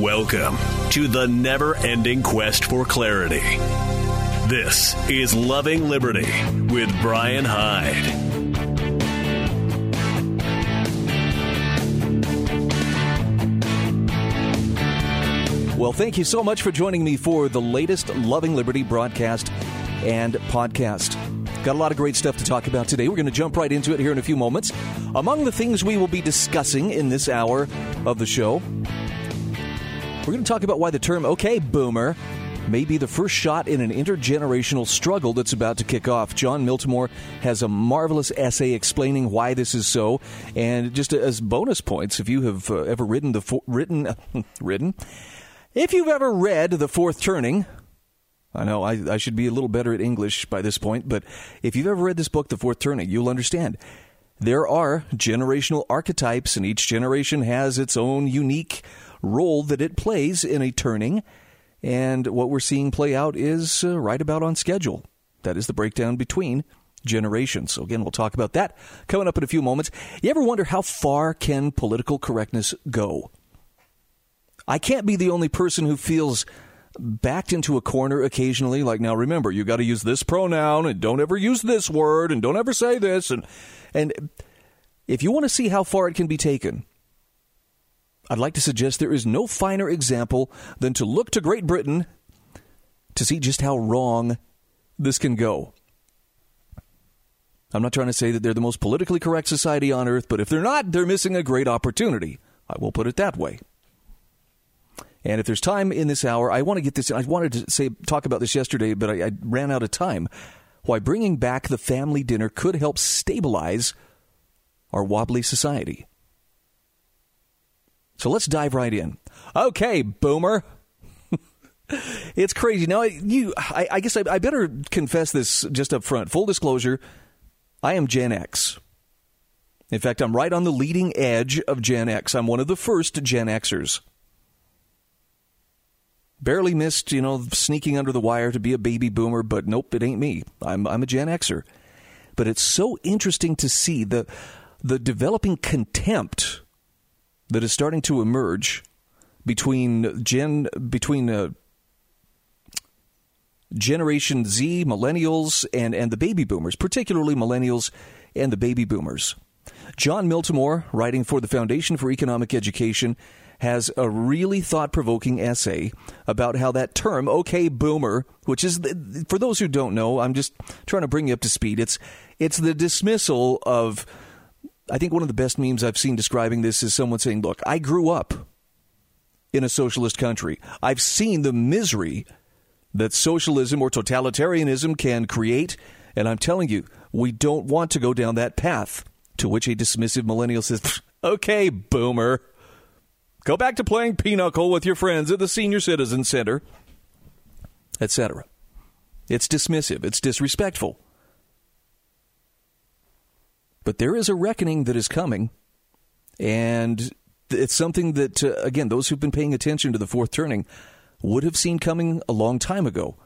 Welcome to the never ending quest for clarity. This is Loving Liberty with Brian Hyde. Well, thank you so much for joining me for the latest Loving Liberty broadcast and podcast. Got a lot of great stuff to talk about today. We're going to jump right into it here in a few moments. Among the things we will be discussing in this hour of the show, we're going to talk about why the term "okay, boomer" may be the first shot in an intergenerational struggle that's about to kick off. Jon Miltimore has a marvelous essay explaining why this is so, and just as bonus points, if you have uh, ever written the fo- written written, if you've ever read The Fourth Turning. I know I, I should be a little better at English by this point, but if you've ever read this book, The Fourth Turning, you'll understand. There are generational archetypes, and each generation has its own unique role that it plays in a turning. And what we're seeing play out is uh, right about on schedule. That is the breakdown between generations. So again, we'll talk about that coming up in a few moments. You ever wonder how far can political correctness go? I can't be the only person who feels backed into a corner occasionally like now remember you got to use this pronoun and don't ever use this word and don't ever say this and and if you want to see how far it can be taken I'd like to suggest there is no finer example than to look to Great Britain to see just how wrong this can go. I'm not trying to say that they're the most politically correct society on earth, but if they're not, they're missing a great opportunity. I will put it that way. And if there's time in this hour, I want to get this. I wanted to say talk about this yesterday, but I, I ran out of time. Why bringing back the family dinner could help stabilize our wobbly society. So let's dive right in. Okay, boomer. it's crazy. Now, you, I, I guess I, I, better confess this just up front. Full disclosure, I am Gen X. In fact, I'm right on the leading edge of Gen X. I'm one of the first Gen Xers. Barely missed, you know, sneaking under the wire to be a baby boomer, but nope, it ain't me. I'm, I'm a Gen Xer. But it's so interesting to see the, the developing contempt that is starting to emerge between gen between uh, Generation Z, millennials, and and the baby boomers, particularly millennials and the baby boomers. Jon Miltimore, writing for the Foundation for Economic Education, has a really thought provoking essay about how that term, okay, boomer, which is, for those who don't know, I'm just trying to bring you up to speed. It's, it's the dismissal of I think one of the best memes I've seen describing this is someone saying, Look, I grew up in a socialist country. I've seen the misery that socialism or totalitarianism can create, and I'm telling you, we don't want to go down that path. To which a dismissive millennial says, Okay, boomer. Go back to playing pinochle with your friends at the senior citizen center, etc. It's dismissive, it's disrespectful. But there is a reckoning that is coming, and it's something that, uh, again, those who've been paying attention to the fourth turning would have seen coming a long time ago,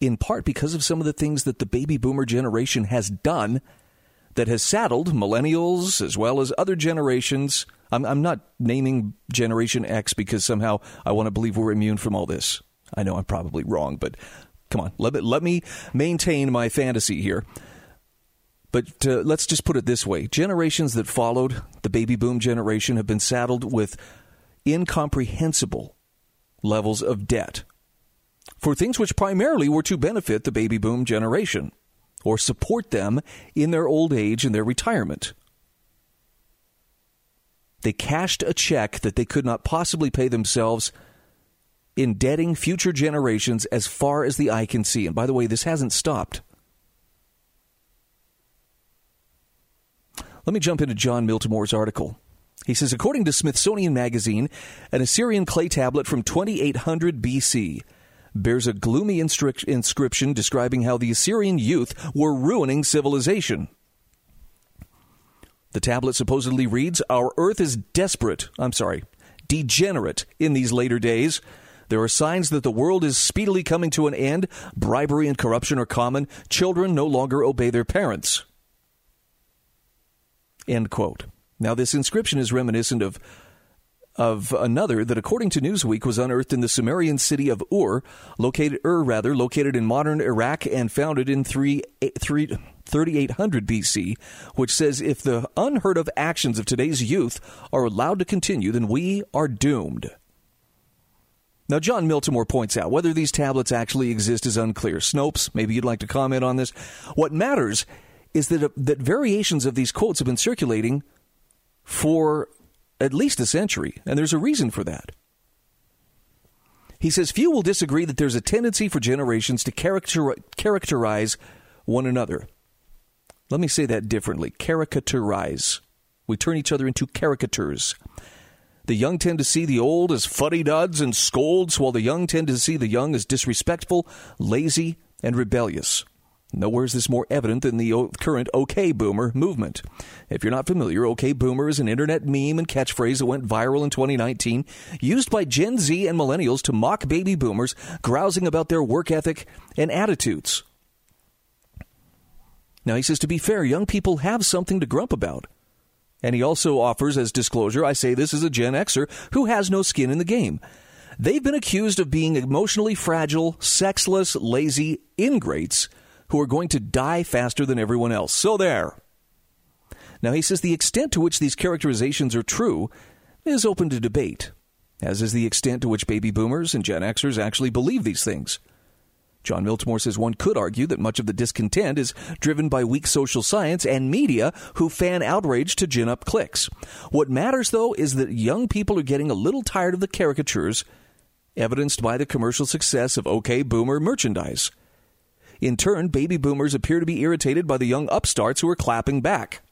in part because of some of the things that the baby boomer generation has done that has saddled millennials as well as other generations. I'm, I'm not naming Generation X because somehow I want to believe we're immune from all this. I know I'm probably wrong, but come on, let, let me maintain my fantasy here. But uh, let's just put it this way generations that followed the baby boom generation have been saddled with incomprehensible levels of debt for things which primarily were to benefit the baby boom generation or support them in their old age and their retirement. They cashed a check that they could not possibly pay themselves, indebting future generations as far as the eye can see. And by the way, this hasn't stopped. Let me jump into Jon Miltimore's article. He says, according to Smithsonian Magazine, an Assyrian clay tablet from 2800 BC bears a gloomy instri- inscription describing how the Assyrian youth were ruining civilization. The tablet supposedly reads, Our earth is desperate, I'm sorry, degenerate in these later days. There are signs that the world is speedily coming to an end. Bribery and corruption are common. Children no longer obey their parents. End quote. Now, this inscription is reminiscent of of another that, according to Newsweek, was unearthed in the Sumerian city of Ur, located Ur rather, located in modern Iraq and founded in 3, 3, 3800 BC, which says if the unheard of actions of today's youth are allowed to continue, then we are doomed. Now, Jon Miltimore points out whether these tablets actually exist is unclear. Snopes, maybe you'd like to comment on this. What matters is that, uh, that variations of these quotes have been circulating for at least a century, and there's a reason for that. He says few will disagree that there's a tendency for generations to character, characterize one another. Let me say that differently caricaturize. We turn each other into caricatures. The young tend to see the old as fuddy duds and scolds, while the young tend to see the young as disrespectful, lazy, and rebellious. Nowhere is this more evident than the current OK Boomer movement. If you're not familiar, OK Boomer is an internet meme and catchphrase that went viral in 2019, used by Gen Z and millennials to mock baby boomers, grousing about their work ethic and attitudes. Now, he says, to be fair, young people have something to grump about. And he also offers, as disclosure, I say this as a Gen Xer who has no skin in the game. They've been accused of being emotionally fragile, sexless, lazy ingrates who are going to die faster than everyone else. So there. Now, he says the extent to which these characterizations are true is open to debate, as is the extent to which baby boomers and Gen Xers actually believe these things. Jon Miltimore says one could argue that much of the discontent is driven by weak social science and media who fan outrage to gin up clicks. What matters, though, is that young people are getting a little tired of the caricatures evidenced by the commercial success of OK Boomer merchandise. In turn, baby boomers appear to be irritated by the young upstarts who are clapping back.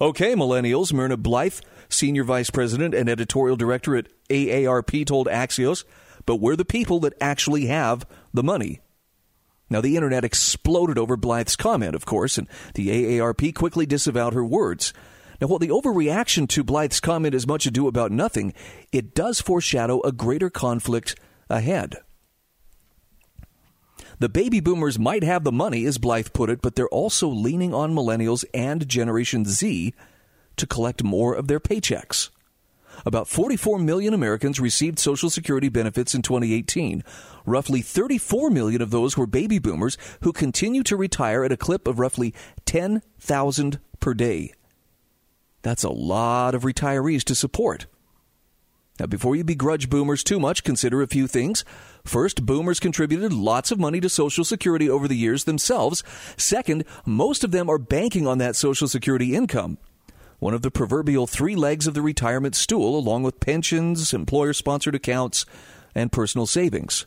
Okay, millennials, Myrna Blythe, senior vice president and editorial director at AARP, told Axios, but we're the people that actually have the money. Now, the internet exploded over Blythe's comment, of course, and the AARP quickly disavowed her words. Now, while the overreaction to Blythe's comment is much ado about nothing, it does foreshadow a greater conflict ahead. The baby boomers might have the money, as Blythe put it, but they're also leaning on millennials and Generation Z to collect more of their paychecks. About 44 million Americans received Social Security benefits in 2018. Roughly 34 million of those were baby boomers who continue to retire at a clip of roughly 10,000 per day. That's a lot of retirees to support. Now, before you begrudge boomers too much, consider a few things. First, boomers contributed lots of money to Social Security over the years themselves. Second, most of them are banking on that Social Security income. One of the proverbial three legs of the retirement stool, along with pensions, employer sponsored accounts, and personal savings.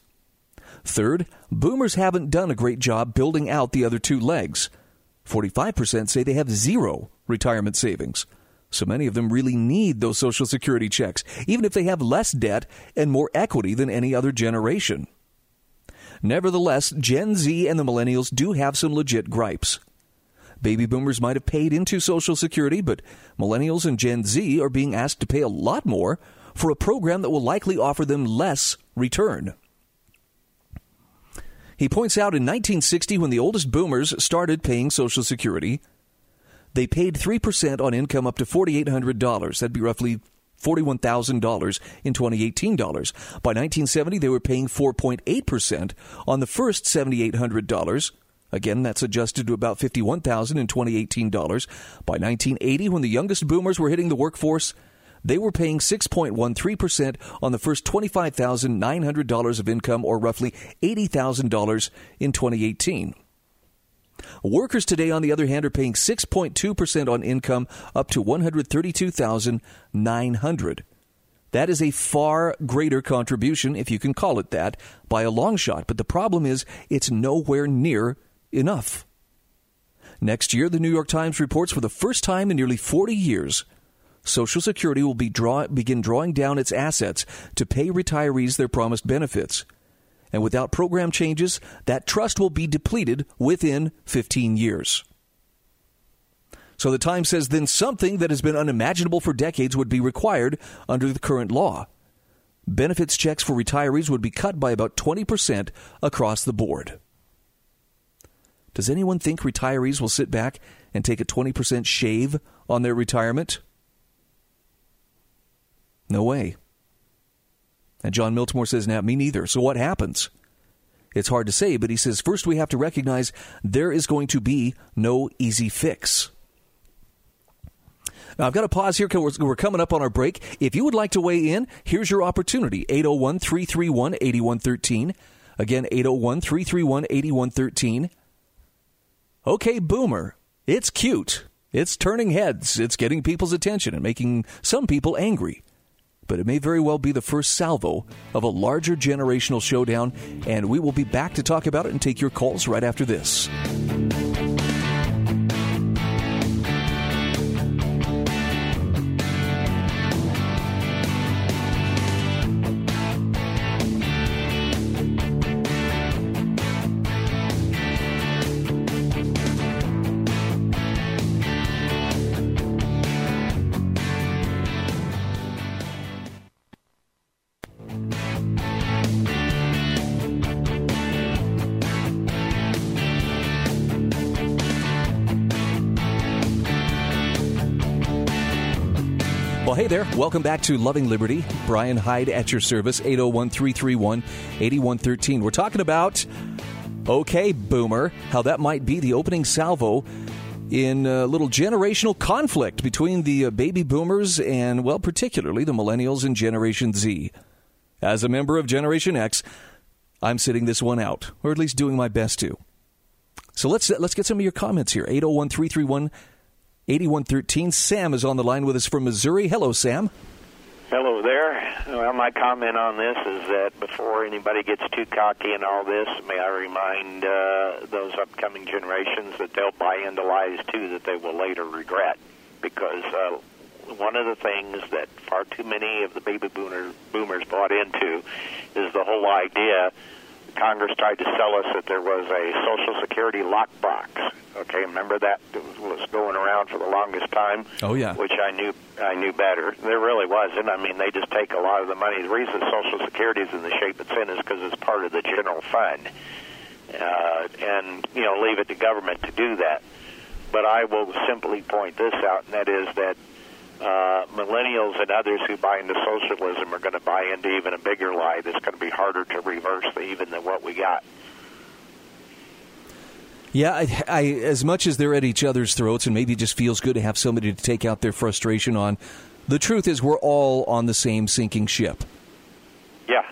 Third, boomers haven't done a great job building out the other two legs. 45% say they have zero retirement savings. So many of them really need those Social Security checks, even if they have less debt and more equity than any other generation. Nevertheless, Gen Z and the millennials do have some legit gripes. Baby boomers might have paid into Social Security, but millennials and Gen Z are being asked to pay a lot more for a program that will likely offer them less return. He points out in 1960, when the oldest boomers started paying Social Security, they paid 3% on income up to $4,800. That'd be roughly $41,000 in 2018 dollars. By 1970, they were paying 4.8% on the first $7,800. Again, that's adjusted to about 51,000 in 2018 dollars. By 1980, when the youngest boomers were hitting the workforce, they were paying 6.13% on the first $25,900 of income or roughly $80,000 in 2018. Workers today, on the other hand, are paying 6.2% on income up to 132,900. That is a far greater contribution, if you can call it that, by a long shot. But the problem is, it's nowhere near enough. Next year, the New York Times reports for the first time in nearly 40 years, Social Security will be draw, begin drawing down its assets to pay retirees their promised benefits. And without program changes, that trust will be depleted within 15 years. So the Times says then something that has been unimaginable for decades would be required under the current law. Benefits checks for retirees would be cut by about 20% across the board. Does anyone think retirees will sit back and take a 20% shave on their retirement? No way. And Jon Miltimore says, "Now, me neither." So what happens? It's hard to say, but he says first we have to recognize there is going to be no easy fix. Now, I've got to pause here because we're coming up on our break. If you would like to weigh in, here's your opportunity 801 331 8113. Again, 801 331 8113. Okay, Boomer, it's cute. It's turning heads. It's getting people's attention and making some people angry. But it may very well be the first salvo of a larger generational showdown, and we will be back to talk about it and take your calls right after this. Well, hey there. Welcome back to Loving Liberty. Brian Hyde at your service, 801 331 8113. We're talking about, okay, Boomer, how that might be the opening salvo in a little generational conflict between the uh, baby boomers and, well, particularly the millennials and Generation Z. As a member of Generation X, I'm sitting this one out, or at least doing my best to. So let's let's get some of your comments here. 801 331 8113. Sam is on the line with us from Missouri. Hello, Sam. Hello there. Well, my comment on this is that before anybody gets too cocky and all this, may I remind uh, those upcoming generations that they'll buy into lies too that they will later regret. Because uh, one of the things that far too many of the baby boomer, boomers bought into is the whole idea Congress tried to sell us that there was a Social Security lockbox. Okay, remember that was going around for the longest time. Oh yeah, which I knew I knew better. There really wasn't. I mean, they just take a lot of the money. The reason Social Security is in the shape it's in is because it's part of the general fund, uh, and you know, leave it to government to do that. But I will simply point this out, and that is that uh, millennials and others who buy into socialism are going to buy into even a bigger lie that's going to be harder to reverse even than what we got. Yeah, I, I, as much as they're at each other's throats, and maybe it just feels good to have somebody to take out their frustration on. The truth is, we're all on the same sinking ship. Yeah,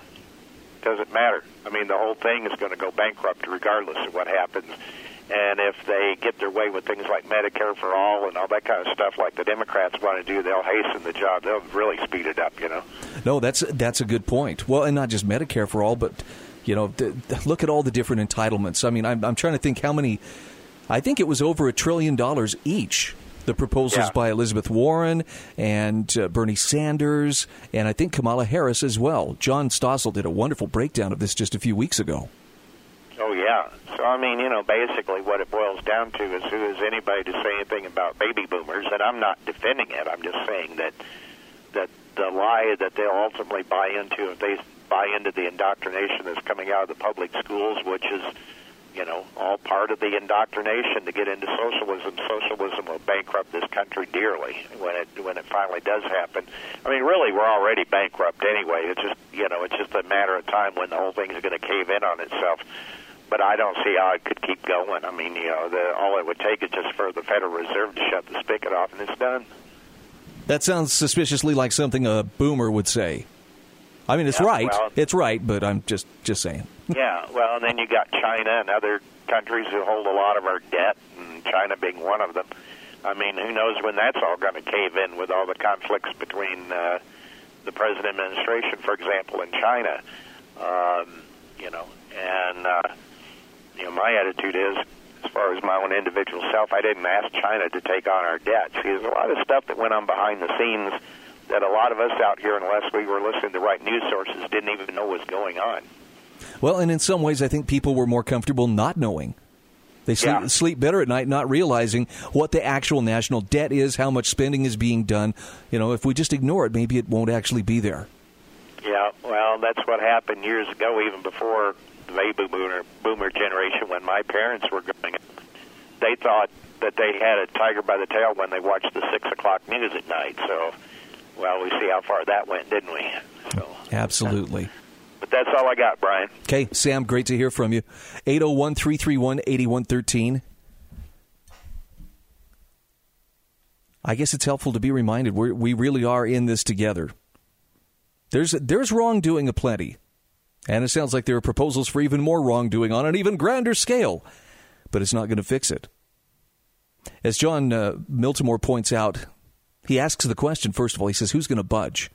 doesn't matter. I mean, the whole thing is going to go bankrupt regardless of what happens. And if they get their way with things like Medicare for all and all that kind of stuff, like the Democrats want to do, they'll hasten the job. They'll really speed it up. You know. No, that's that's a good point. Well, and not just Medicare for all, but you know, th- look at all the different entitlements. I mean, I'm, I'm trying to think how many. I think it was over a trillion dollars each. The proposals Yeah. by Elizabeth Warren and uh, Bernie Sanders, and I think Kamala Harris as well. John Stossel did a wonderful breakdown of this just a few weeks ago. Oh yeah. So I mean, you know, basically what it boils down to is who is anybody to say anything about baby boomers? And I'm not defending it. I'm just saying that that the lie that they'll ultimately buy into if they buy into the indoctrination that's coming out of the public schools, which is you know all part of the indoctrination to get into socialism. Socialism will bankrupt this country dearly when it when it finally does happen. I mean, really, we're already bankrupt anyway. It's just you know it's just a matter of time when the whole thing is going to cave in on itself but I don't see how it could keep going. I mean, you know, the, all it would take is just for the Federal Reserve to shut the spigot off, and it's done. That sounds suspiciously like something a boomer would say. I mean, it's Yeah, right. well- it's right, but I'm just just saying. yeah, well, and then you got China and other countries who hold a lot of our debt, and China being one of them. I mean, who knows when that's all going to cave in with all the conflicts between uh, the present administration, for example, in China. Um, you know, and uh, you know, my attitude is, as far as my own individual self, I didn't ask China to take on our debt. See, there's a lot of stuff that went on behind the scenes that a lot of us out here, unless we were listening to the right news sources, didn't even know was going on. Well, and in some ways, I think people were more comfortable not knowing. They sleep, Yeah. sleep better at night, not realizing what the actual national debt is, how much spending is being done. You know, if we just ignore it, maybe it won't actually be there. Yeah, well, that's what happened years ago, even before the baby boomer, boomer generation, when my parents were growing up. They thought that they had a tiger by the tail when they watched the six o'clock news at night. So well, we see how far that went, didn't we? So absolutely. But that's all I got, Brian. Okay, Sam, great to hear from you. 801 331 8113. I guess it's helpful to be reminded we we really are in this together. There's there's wrongdoing aplenty, and it sounds like there are proposals for even more wrongdoing on an even grander scale, but it's not going to fix it. As John uh, Miltimore points out, he asks the question first of all. He says, "Who's going to budge?"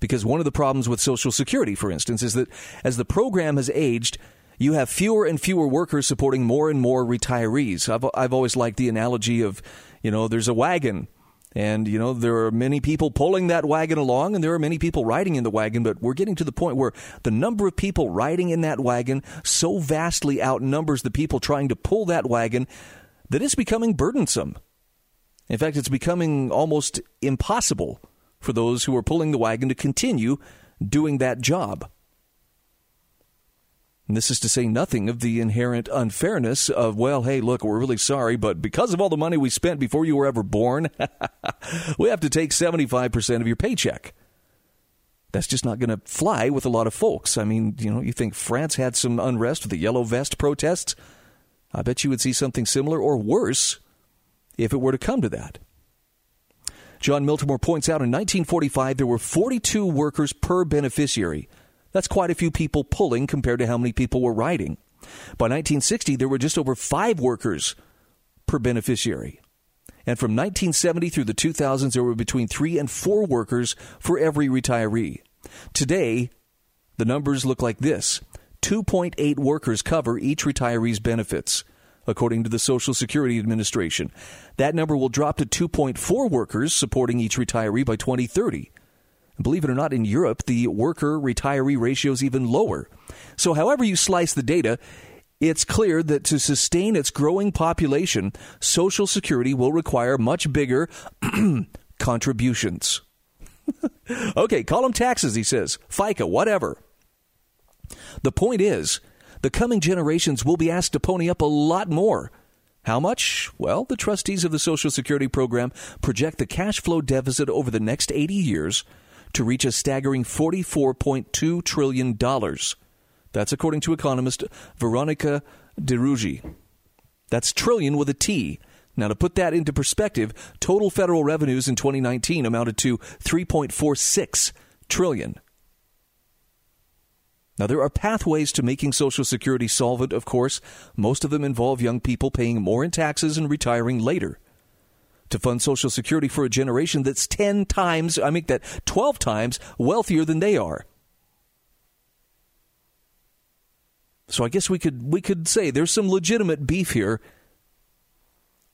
Because one of the problems with Social Security, for instance, is that as the program has aged, you have fewer and fewer workers supporting more and more retirees. I've, I've always liked the analogy of, you know, there's a wagon and, you know, there are many people pulling that wagon along and there are many people riding in the wagon, but we're getting to the point where the number of people riding in that wagon so vastly outnumbers the people trying to pull that wagon that it's becoming burdensome. In fact, it's becoming almost impossible for those who are pulling the wagon to continue doing that job. And this is to say nothing of the inherent unfairness of, well, hey, look, we're really sorry, but because of all the money we spent before you were ever born, we have to take 75% of your paycheck. That's just not going to fly with a lot of folks. I mean, you know, you think France had some unrest with the yellow vest protests? I bet you would see something similar or worse if it were to come to that. Jon Miltimore points out in 1945 there were 42 workers per beneficiary. That's quite a few people pulling compared to how many people were riding. By 1960, there were just over five workers per beneficiary. And from 1970 through the 2000s, there were between three and four workers for every retiree. Today, the numbers look like this 2.8 workers cover each retiree's benefits according to the Social Security Administration. That number will drop to 2.4 workers supporting each retiree by 2030. Believe it or not, in Europe, the worker retiree ratio is even lower. So, however you slice the data, it's clear that to sustain its growing population, Social Security will require much bigger contributions. okay, call them taxes, he says, FICA, whatever. The point is, the coming generations will be asked to pony up a lot more. How much? Well, the trustees of the Social Security program project the cash flow deficit over the next 80 years to reach a staggering $44.2 trillion. That's according to economist Veronica DeRugy. That's trillion with a T. Now, to put that into perspective, total federal revenues in 2019 amounted to 3.46 trillion. Now, there are pathways to making Social Security solvent, of course. Most of them involve young people paying more in taxes and retiring later. To fund Social Security for a generation that's 10 times, I make that 12 times wealthier than they are. So I guess we could we could say there's some legitimate beef here.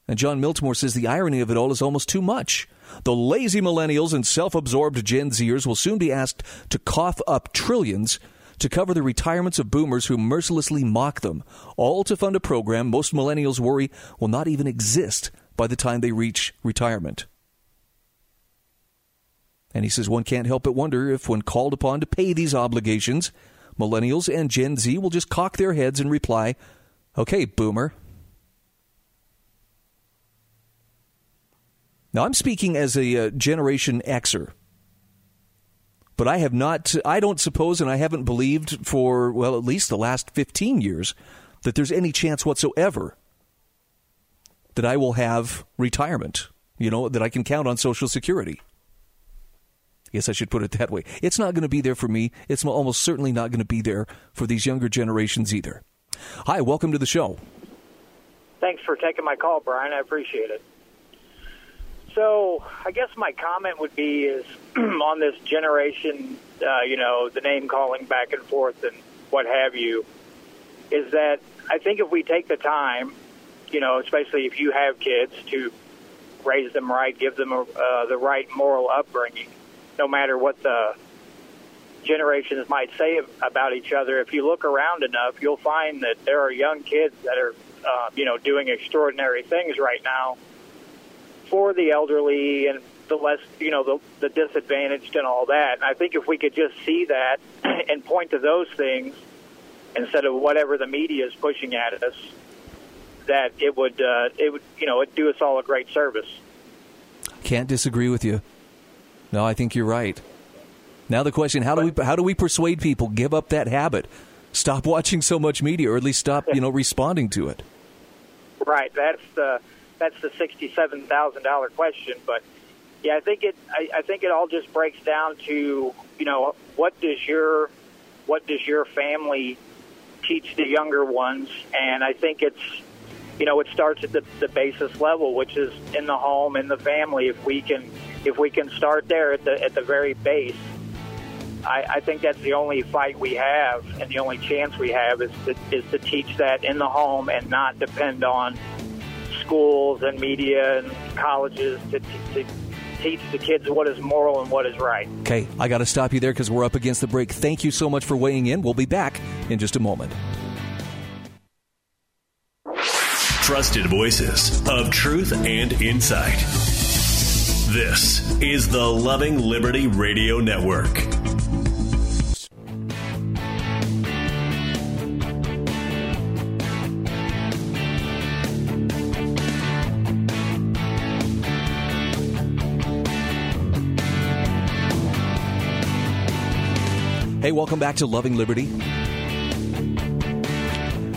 And Jon Miltimore says the irony of it all is almost too much. The lazy millennials and self-absorbed Gen Zers will soon be asked to cough up trillions to cover the retirements of boomers who mercilessly mock them, all to fund a program most millennials worry will not even exist by the time they reach retirement. And he says one can't help but wonder if, when called upon to pay these obligations, millennials and Gen Z will just cock their heads and reply, Okay, boomer. Now, I'm speaking as a uh, Generation Xer. But I have not, I don't suppose, and I haven't believed for, well, at least the last 15 years, that there's any chance whatsoever that I will have retirement, you know, that I can count on Social Security. Yes, I should put it that way. It's not going to be there for me. It's almost certainly not going to be there for these younger generations either. Hi, welcome to the show. Thanks for taking my call, Brian. I appreciate it. So, I guess my comment would be is on this generation, uh, you know, the name calling back and forth and what have you, is that I think if we take the time, you know, especially if you have kids, to raise them right, give them uh, the right moral upbringing, no matter what the generations might say about each other. If you look around enough, you'll find that there are young kids that are, uh, you know, doing extraordinary things right now for the elderly and the less, you know, the, the disadvantaged and all that. And I think if we could just see that and point to those things instead of whatever the media is pushing at us, that it would, uh, it would, you know, it do us all a great service. Can't disagree with you. No, I think you're right. Now the question: How do we how do we persuade people give up that habit, stop watching so much media, or at least stop you know responding to it? Right. That's the that's the sixty-seven thousand dollar question. But yeah, I think it I, I think it all just breaks down to you know what does your what does your family teach the younger ones, and I think it's you know it starts at the, the basis level, which is in the home, in the family. If we can if we can start there at the at the very base, I, I think that's the only fight we have, and the only chance we have is to, is to teach that in the home and not depend on schools and media and colleges to, to, to teach the kids what is moral and what is right. Okay, I got to stop you there because we're up against the break. Thank you so much for weighing in. We'll be back in just a moment. Trusted voices of truth and insight. This is the Loving Liberty Radio Network. Hey, welcome back to Loving Liberty.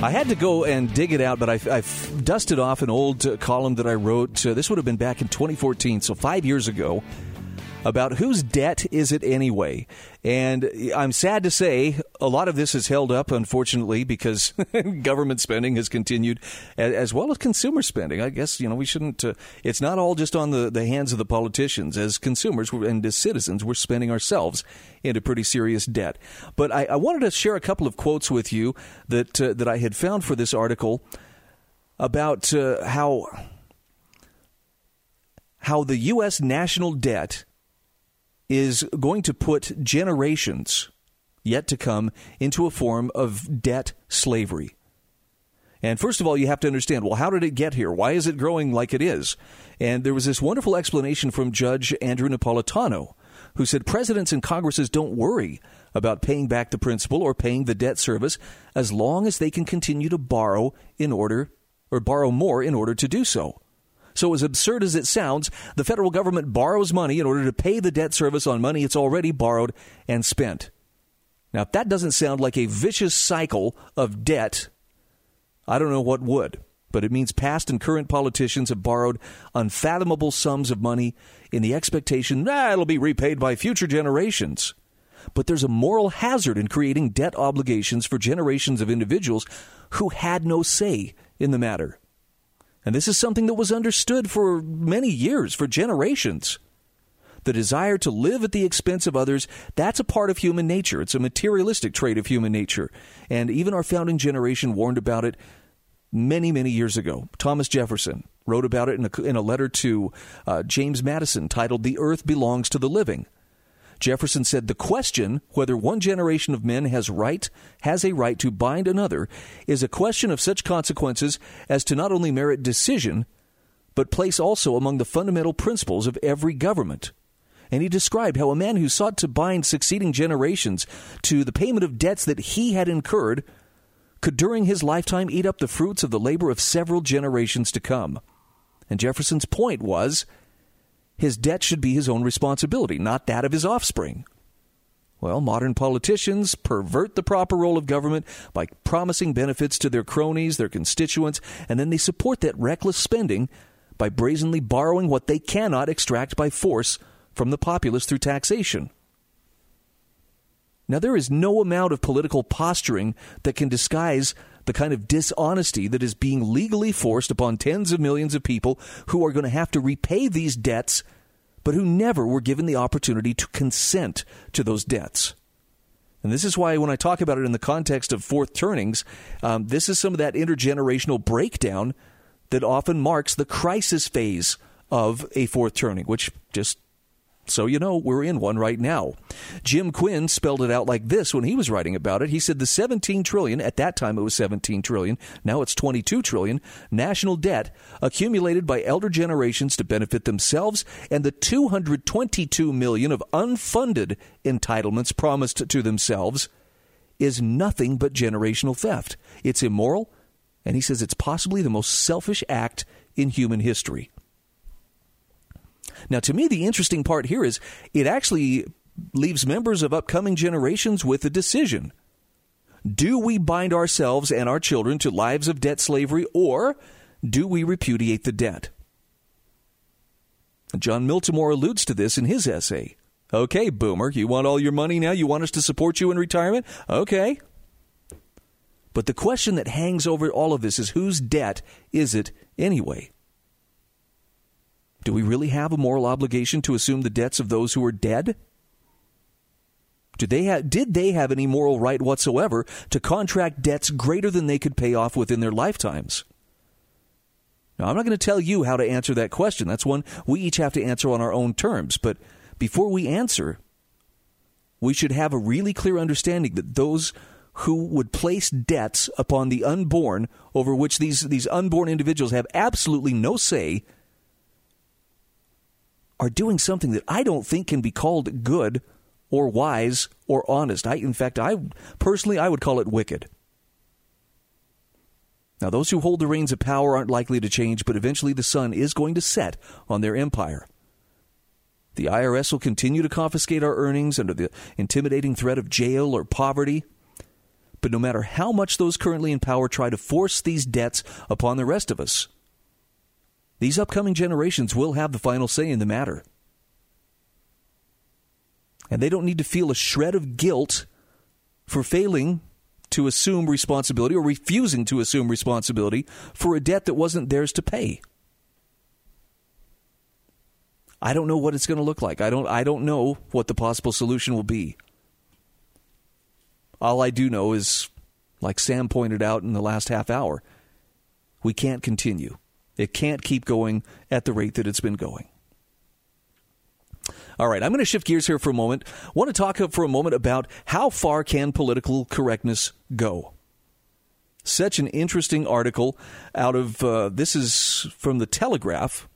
I had to go and dig it out, but I, I dusted off an old uh, column that I wrote. Uh, this would have been back in 2014, so five years ago about whose debt is it anyway? And I'm sad to say a lot of this is held up, unfortunately, because government spending has continued as well as consumer spending. I guess, you know, we shouldn't, uh, it's not all just on the, the hands of the politicians. As consumers and as citizens, we're spending ourselves into pretty serious debt. But I, I wanted to share a couple of quotes with you that, uh, that I had found for this article about uh, how how the U.S. national debt is going to put generations yet to come into a form of debt slavery. And first of all, you have to understand well, how did it get here? Why is it growing like it is? And there was this wonderful explanation from Judge Andrew Napolitano, who said presidents and Congresses don't worry about paying back the principal or paying the debt service as long as they can continue to borrow in order or borrow more in order to do so. So, as absurd as it sounds, the federal government borrows money in order to pay the debt service on money it's already borrowed and spent. Now, if that doesn't sound like a vicious cycle of debt, I don't know what would. But it means past and current politicians have borrowed unfathomable sums of money in the expectation that ah, it'll be repaid by future generations. But there's a moral hazard in creating debt obligations for generations of individuals who had no say in the matter. And this is something that was understood for many years, for generations. The desire to live at the expense of others, that's a part of human nature. It's a materialistic trait of human nature. And even our founding generation warned about it many, many years ago. Thomas Jefferson wrote about it in a, in a letter to uh, James Madison titled The Earth Belongs to the Living. Jefferson said the question whether one generation of men has right has a right to bind another is a question of such consequences as to not only merit decision but place also among the fundamental principles of every government. And he described how a man who sought to bind succeeding generations to the payment of debts that he had incurred could during his lifetime eat up the fruits of the labor of several generations to come. And Jefferson's point was his debt should be his own responsibility, not that of his offspring. Well, modern politicians pervert the proper role of government by promising benefits to their cronies, their constituents, and then they support that reckless spending by brazenly borrowing what they cannot extract by force from the populace through taxation. Now, there is no amount of political posturing that can disguise the kind of dishonesty that is being legally forced upon tens of millions of people who are going to have to repay these debts, but who never were given the opportunity to consent to those debts. And this is why, when I talk about it in the context of fourth turnings, um, this is some of that intergenerational breakdown that often marks the crisis phase of a fourth turning, which just so you know, we're in one right now. Jim Quinn spelled it out like this when he was writing about it. He said the 17 trillion, at that time it was 17 trillion, now it's 22 trillion, national debt accumulated by elder generations to benefit themselves and the 222 million of unfunded entitlements promised to themselves is nothing but generational theft. It's immoral, and he says it's possibly the most selfish act in human history. Now, to me, the interesting part here is it actually leaves members of upcoming generations with a decision. Do we bind ourselves and our children to lives of debt slavery, or do we repudiate the debt? Jon Miltimore alludes to this in his essay. Okay, boomer, you want all your money now? You want us to support you in retirement? Okay. But the question that hangs over all of this is whose debt is it anyway? Do we really have a moral obligation to assume the debts of those who are dead? Did they, have, did they have any moral right whatsoever to contract debts greater than they could pay off within their lifetimes? Now, I'm not going to tell you how to answer that question. That's one we each have to answer on our own terms. But before we answer, we should have a really clear understanding that those who would place debts upon the unborn, over which these, these unborn individuals have absolutely no say, are doing something that I don't think can be called good or wise or honest. I, in fact, I personally I would call it wicked. Now, those who hold the reins of power aren't likely to change, but eventually the sun is going to set on their empire. The IRS will continue to confiscate our earnings under the intimidating threat of jail or poverty. But no matter how much those currently in power try to force these debts upon the rest of us, these upcoming generations will have the final say in the matter. And they don't need to feel a shred of guilt for failing to assume responsibility or refusing to assume responsibility for a debt that wasn't theirs to pay. I don't know what it's going to look like. I don't I don't know what the possible solution will be. All I do know is like Sam pointed out in the last half hour, we can't continue. It can't keep going at the rate that it's been going. All right, I'm going to shift gears here for a moment. I want to talk for a moment about how far can political correctness go. Such an interesting article out of uh, this is from the Telegraph.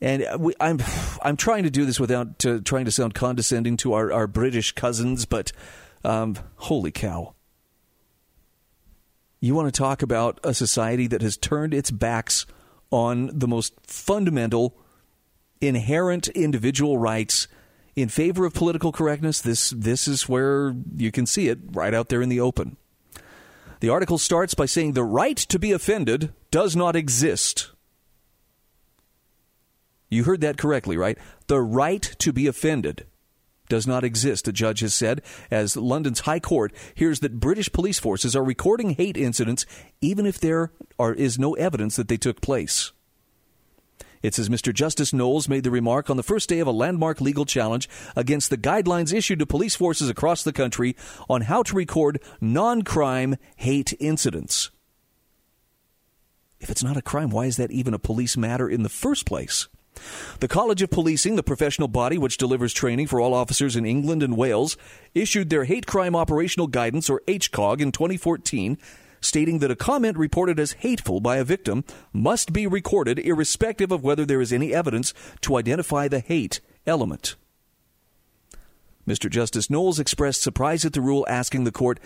And we, I'm I'm trying to do this without uh, trying to sound condescending to our, our British cousins, but um, holy cow! You want to talk about a society that has turned its backs on the most fundamental, inherent individual rights in favor of political correctness, this, this is where you can see it right out there in the open. The article starts by saying the right to be offended does not exist. You heard that correctly, right? The right to be offended does not exist, a judge has said, as London's High Court hears that British police forces are recording hate incidents even if there are, is no evidence that they took place. It says Mr. Justice Knowles made the remark on the first day of a landmark legal challenge against the guidelines issued to police forces across the country on how to record non crime hate incidents. If it's not a crime, why is that even a police matter in the first place? The College of Policing, the professional body which delivers training for all officers in England and Wales, issued their Hate Crime Operational Guidance, or HCOG, in 2014, stating that a comment reported as hateful by a victim must be recorded irrespective of whether there is any evidence to identify the hate element. Mr. Justice Knowles expressed surprise at the rule, asking the court,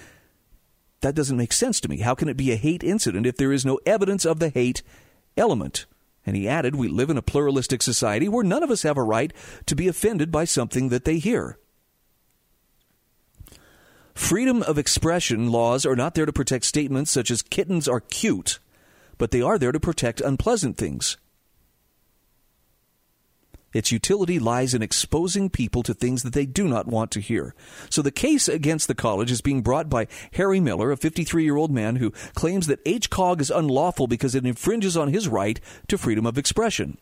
That doesn't make sense to me. How can it be a hate incident if there is no evidence of the hate element? And he added, We live in a pluralistic society where none of us have a right to be offended by something that they hear. Freedom of expression laws are not there to protect statements such as kittens are cute, but they are there to protect unpleasant things. Its utility lies in exposing people to things that they do not want to hear. So the case against the college is being brought by Harry Miller, a 53 year old man who claims that HCOG is unlawful because it infringes on his right to freedom of expression.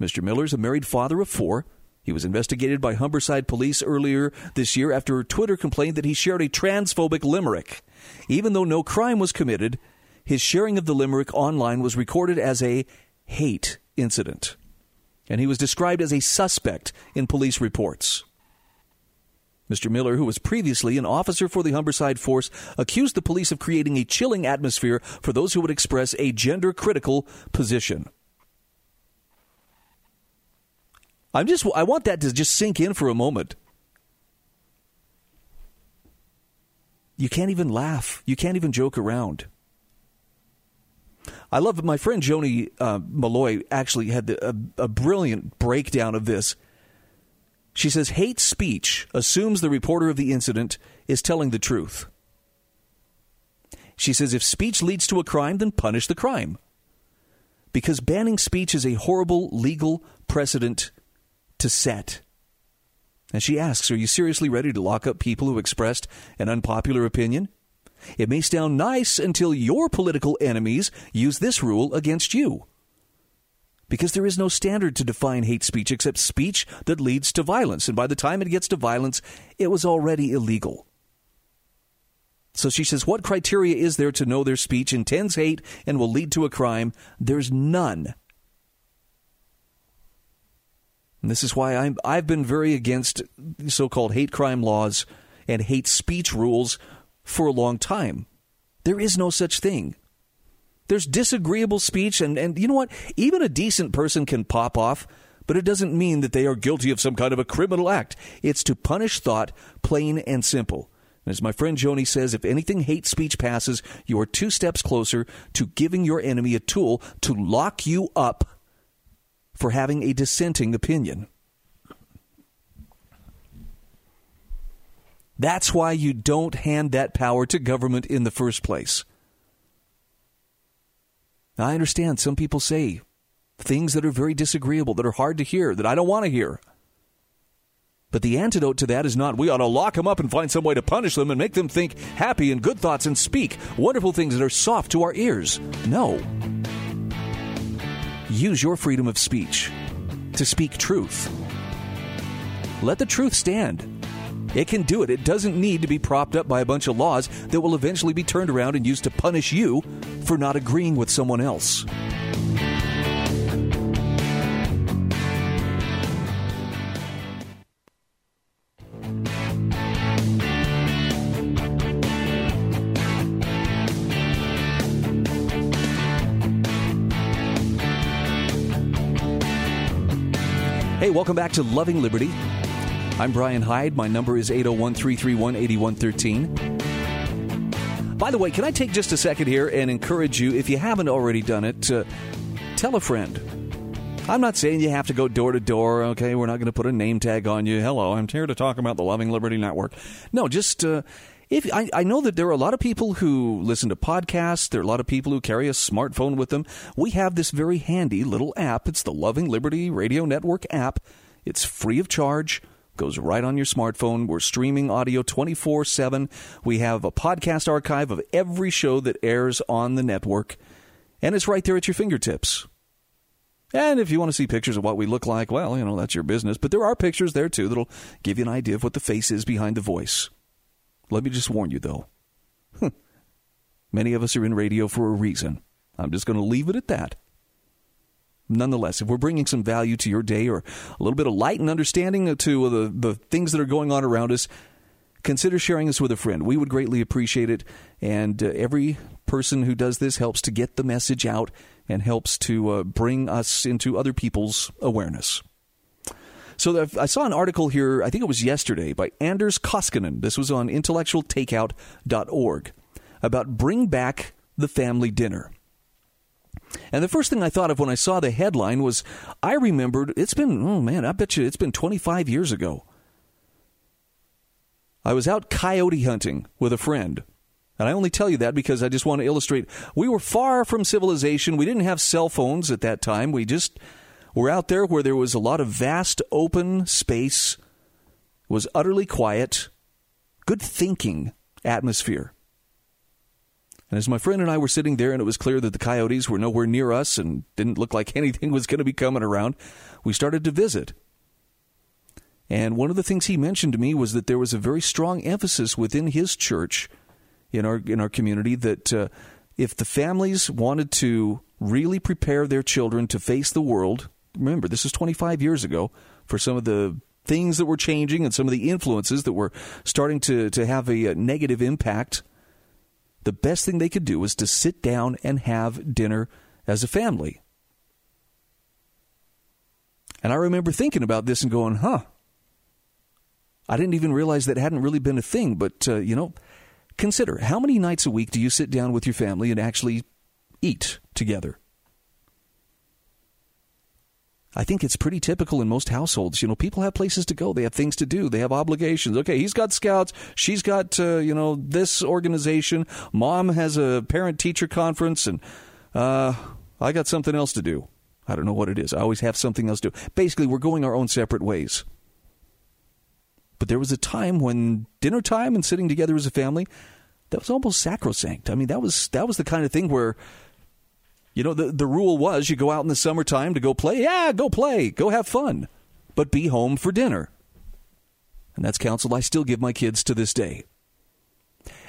Mr. Miller is a married father of four. He was investigated by Humberside police earlier this year after Twitter complained that he shared a transphobic limerick. Even though no crime was committed, his sharing of the limerick online was recorded as a hate incident and he was described as a suspect in police reports. Mr. Miller, who was previously an officer for the Humberside Force, accused the police of creating a chilling atmosphere for those who would express a gender critical position. I'm just I want that to just sink in for a moment. You can't even laugh. You can't even joke around. I love my friend Joni uh, Malloy actually had the, a, a brilliant breakdown of this. She says hate speech assumes the reporter of the incident is telling the truth. She says if speech leads to a crime, then punish the crime. Because banning speech is a horrible legal precedent to set. And she asks, Are you seriously ready to lock up people who expressed an unpopular opinion? It may sound nice until your political enemies use this rule against you. Because there is no standard to define hate speech except speech that leads to violence. And by the time it gets to violence, it was already illegal. So she says, What criteria is there to know their speech intends hate and will lead to a crime? There's none. And this is why I'm, I've been very against so called hate crime laws and hate speech rules for a long time. There is no such thing. There's disagreeable speech, and, and you know what? Even a decent person can pop off, but it doesn't mean that they are guilty of some kind of a criminal act. It's to punish thought, plain and simple. As my friend Joni says, if anything hate speech passes, you are two steps closer to giving your enemy a tool to lock you up for having a dissenting opinion. That's why you don't hand that power to government in the first place. Now, I understand some people say things that are very disagreeable, that are hard to hear, that I don't want to hear. But the antidote to that is not we ought to lock them up and find some way to punish them and make them think happy and good thoughts and speak wonderful things that are soft to our ears. No. Use your freedom of speech to speak truth. Let the truth stand. It can do it. It doesn't need to be propped up by a bunch of laws that will eventually be turned around and used to punish you for not agreeing with someone else. Hey, welcome back to Loving Liberty. I'm Brian Hyde. My number is 801 331 8113. By the way, can I take just a second here and encourage you, if you haven't already done it, to tell a friend. I'm not saying you have to go door to door, okay? We're not going to put a name tag on you. Hello, I'm here to talk about the Loving Liberty Network. No, just. Uh, if I, I, know that there are a lot of people who listen to podcasts, there are a lot of people who carry a smartphone with them. We have this very handy little app. It's the Loving Liberty Radio Network app. It's free of charge goes right on your smartphone. We're streaming audio 24 7. We have a podcast archive of every show that airs on the network, and it's right there at your fingertips. And if you want to see pictures of what we look like, well, you know, that's your business. But there are pictures there too that'll give you an idea of what the face is behind the voice. Let me just warn you, though. Many of us are in radio for a reason. I'm just going to leave it at that nonetheless, if we're bringing some value to your day or a little bit of light and understanding to the, the things that are going on around us, consider sharing this with a friend. We would greatly appreciate it. And uh, every person who does this helps to get the message out and helps to uh, bring us into other people's awareness. So I saw an article here, I think it was yesterday, by Anders Koskinen. This was on intellectualtakeout.org about bring back the family dinner. And the first thing I thought of when I saw the headline was I remembered it's been, oh man, I bet you it's been 25 years ago. I was out coyote hunting with a friend. And I only tell you that because I just want to illustrate we were far from civilization. We didn't have cell phones at that time. We just were out there where there was a lot of vast open space, it was utterly quiet, good thinking atmosphere. And as my friend and I were sitting there, and it was clear that the coyotes were nowhere near us and didn't look like anything was going to be coming around, we started to visit. And one of the things he mentioned to me was that there was a very strong emphasis within his church, in our in our community, that uh, if the families wanted to really prepare their children to face the world, remember this is 25 years ago, for some of the things that were changing and some of the influences that were starting to to have a, a negative impact the best thing they could do was to sit down and have dinner as a family. And I remember thinking about this and going, huh. I didn't even realize that hadn't really been a thing. But, uh, you know, consider how many nights a week do you sit down with your family and actually eat together. I think it's pretty typical in most households. You know, people have places to go. They have things to do. They have obligations. Okay, he's got scouts. She's got, uh, you know, this organization. Mom has a parent teacher conference. And uh, I got something else to do. I don't know what it is. I always have something else to do. Basically, we're going our own separate ways. But there was a time when dinner time and sitting together as a family, that was almost sacrosanct. I mean, that was that was the kind of thing where you know, the, the rule was you go out in the summertime to go play. Yeah, go play. Go have fun. But be home for dinner. And that's counsel I still give my kids to this day.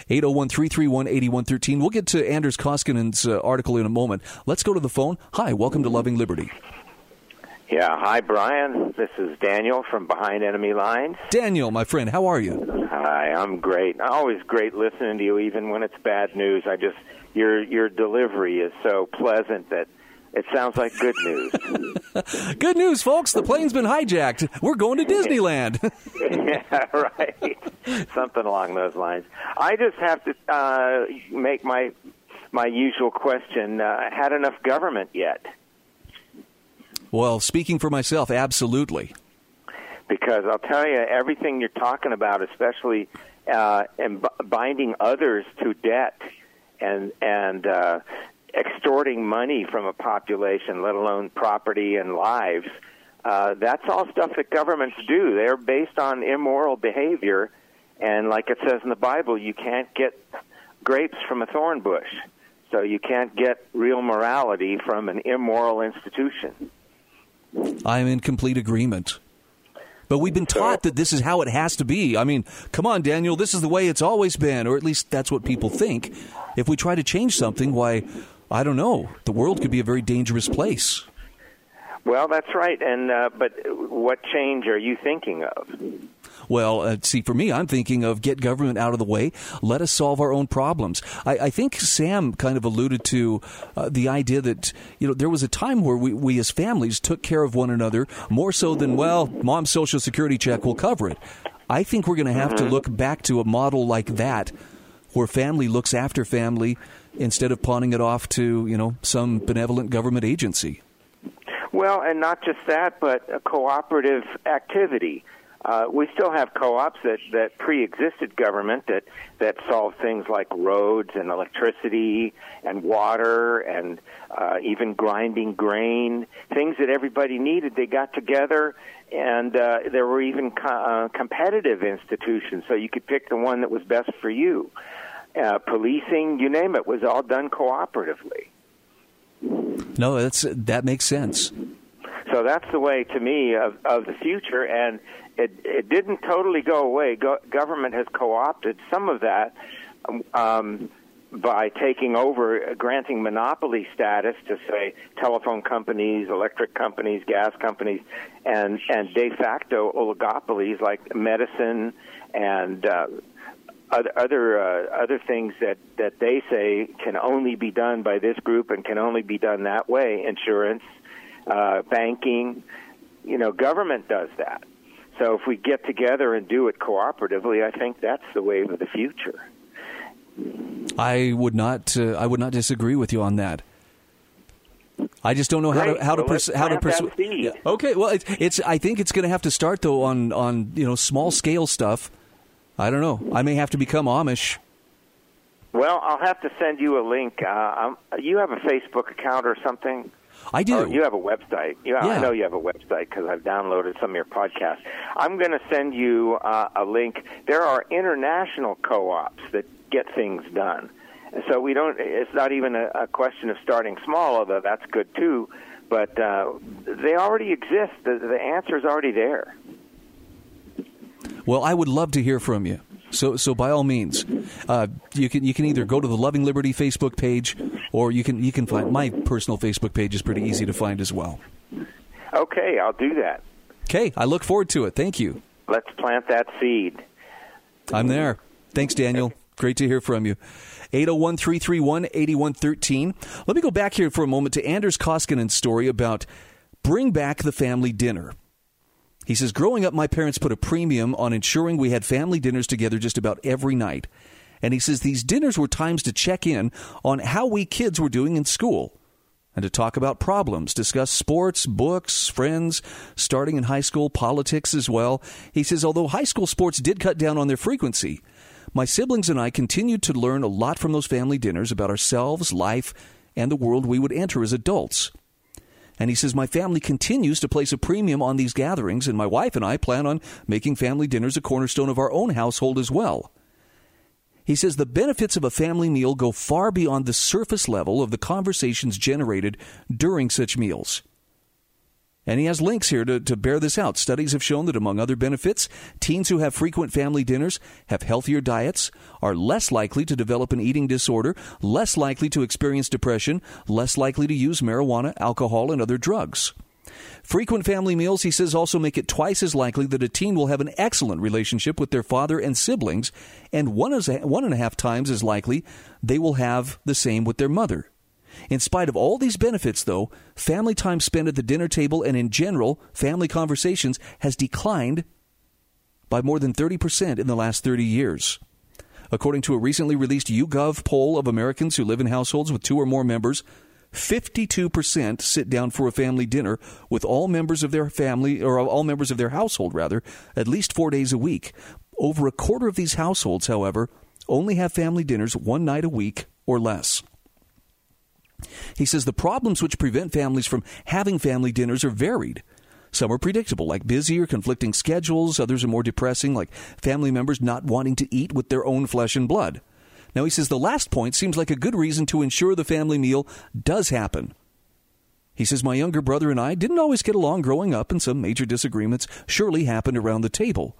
801 331 8113. We'll get to Anders Koskinen's uh, article in a moment. Let's go to the phone. Hi, welcome to Loving Liberty. Yeah, hi, Brian. This is Daniel from Behind Enemy Lines. Daniel, my friend, how are you? Hi, I'm great. Always great listening to you, even when it's bad news. I just your your delivery is so pleasant that it sounds like good news. good news, folks. The plane's been hijacked. We're going to Disneyland. yeah, right. Something along those lines. I just have to uh, make my my usual question: uh, Had enough government yet? Well, speaking for myself, absolutely. Because I'll tell you, everything you're talking about, especially uh, and binding others to debt and and uh, extorting money from a population, let alone property and lives. Uh, that's all stuff that governments do. They're based on immoral behavior, and like it says in the Bible, you can't get grapes from a thorn bush. So you can't get real morality from an immoral institution. I'm in complete agreement. But we've been taught that this is how it has to be. I mean, come on, Daniel, this is the way it's always been, or at least that's what people think. If we try to change something, why, I don't know, the world could be a very dangerous place. Well, that's right. And uh, but what change are you thinking of? Well, uh, see, for me, I'm thinking of get government out of the way. Let us solve our own problems. I, I think Sam kind of alluded to uh, the idea that you know there was a time where we, we as families took care of one another more so than well, mom's social security check will cover it. I think we're going to have mm-hmm. to look back to a model like that, where family looks after family instead of pawning it off to you know some benevolent government agency. Well, and not just that, but a cooperative activity. Uh, we still have co-ops that, that pre-existed government that that solve things like roads and electricity and water and uh, even grinding grain, things that everybody needed. They got together, and uh, there were even co- uh, competitive institutions, so you could pick the one that was best for you. Uh, policing, you name it, was all done cooperatively. No, that's that makes sense. So that's the way to me of, of the future, and it, it didn't totally go away. Go- government has co-opted some of that um, by taking over, uh, granting monopoly status to say telephone companies, electric companies, gas companies, and and de facto oligopolies like medicine and. Uh, other other, uh, other things that, that they say can only be done by this group and can only be done that way insurance, uh, banking. You know, government does that. So if we get together and do it cooperatively, I think that's the wave of the future. I would not. Uh, I would not disagree with you on that. I just don't know Great. how to how well, to pers- how to pursue. Yeah. Okay, well, it's, it's I think it's going to have to start though on on you know small scale stuff. I don't know. I may have to become Amish. Well, I'll have to send you a link. Uh, you have a Facebook account or something? I do. Oh, you have a website. Yeah, yeah. I know you have a website because I've downloaded some of your podcasts. I'm going to send you uh, a link. There are international co-ops that get things done. So we don't. It's not even a, a question of starting small, although that's good too. But uh, they already exist. The, the is already there. Well, I would love to hear from you. So, so by all means, uh, you can you can either go to the Loving Liberty Facebook page, or you can you can find my personal Facebook page is pretty easy to find as well. Okay, I'll do that. Okay, I look forward to it. Thank you. Let's plant that seed. I'm there. Thanks, Daniel. Great to hear from you. 801 331 8113. Let me go back here for a moment to Anders Koskinen's story about bring back the family dinner. He says, Growing up, my parents put a premium on ensuring we had family dinners together just about every night. And he says these dinners were times to check in on how we kids were doing in school. and to talk about problems, discuss sports, books, friends, starting in high school, politics as well. He says, although high school sports did cut down on their frequency, my siblings and I continued to learn a lot from those family dinners about ourselves, life, and the world we would enter as adults. And he says, My family continues to place a premium on these gatherings, and my wife and I plan on making family dinners a cornerstone of our own household as well. He says the benefits of a family meal go far beyond the surface level of the conversations generated during such meals. And he has links here to, to bear this out. Studies have shown that, among other benefits, teens who have frequent family dinners have healthier diets, are less likely to develop an eating disorder, less likely to experience depression, less likely to use marijuana, alcohol, and other drugs. Frequent family meals, he says, also make it twice as likely that a teen will have an excellent relationship with their father and siblings, and one, is one and a half times as likely they will have the same with their mother. In spite of all these benefits, though, family time spent at the dinner table and in general, family conversations has declined by more than 30% in the last 30 years. According to a recently released YouGov poll of Americans who live in households with two or more members, 52% sit down for a family dinner with all members of their family, or all members of their household, rather, at least four days a week. Over a quarter of these households, however, only have family dinners one night a week or less. He says the problems which prevent families from having family dinners are varied. Some are predictable, like busy or conflicting schedules. Others are more depressing, like family members not wanting to eat with their own flesh and blood. Now, he says the last point seems like a good reason to ensure the family meal does happen. He says, My younger brother and I didn't always get along growing up, and some major disagreements surely happened around the table.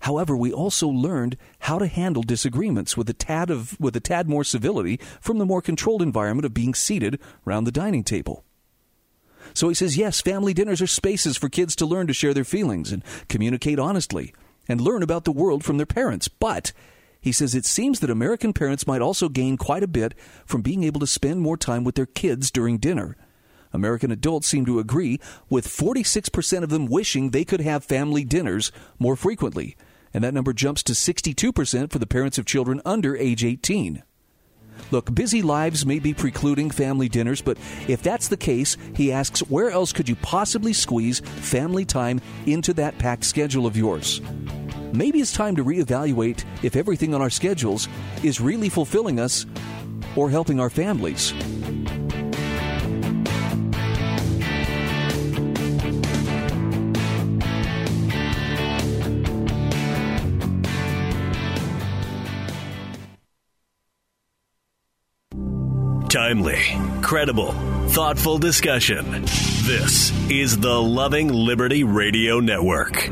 However, we also learned how to handle disagreements with a tad of with a tad more civility from the more controlled environment of being seated around the dining table. So he says, yes, family dinners are spaces for kids to learn to share their feelings and communicate honestly and learn about the world from their parents. But he says it seems that American parents might also gain quite a bit from being able to spend more time with their kids during dinner. American adults seem to agree, with 46% of them wishing they could have family dinners more frequently and that number jumps to 62% for the parents of children under age 18. Look, busy lives may be precluding family dinners, but if that's the case, he asks, where else could you possibly squeeze family time into that packed schedule of yours? Maybe it's time to reevaluate if everything on our schedules is really fulfilling us or helping our families. Timely, credible, thoughtful discussion. This is the Loving Liberty Radio Network.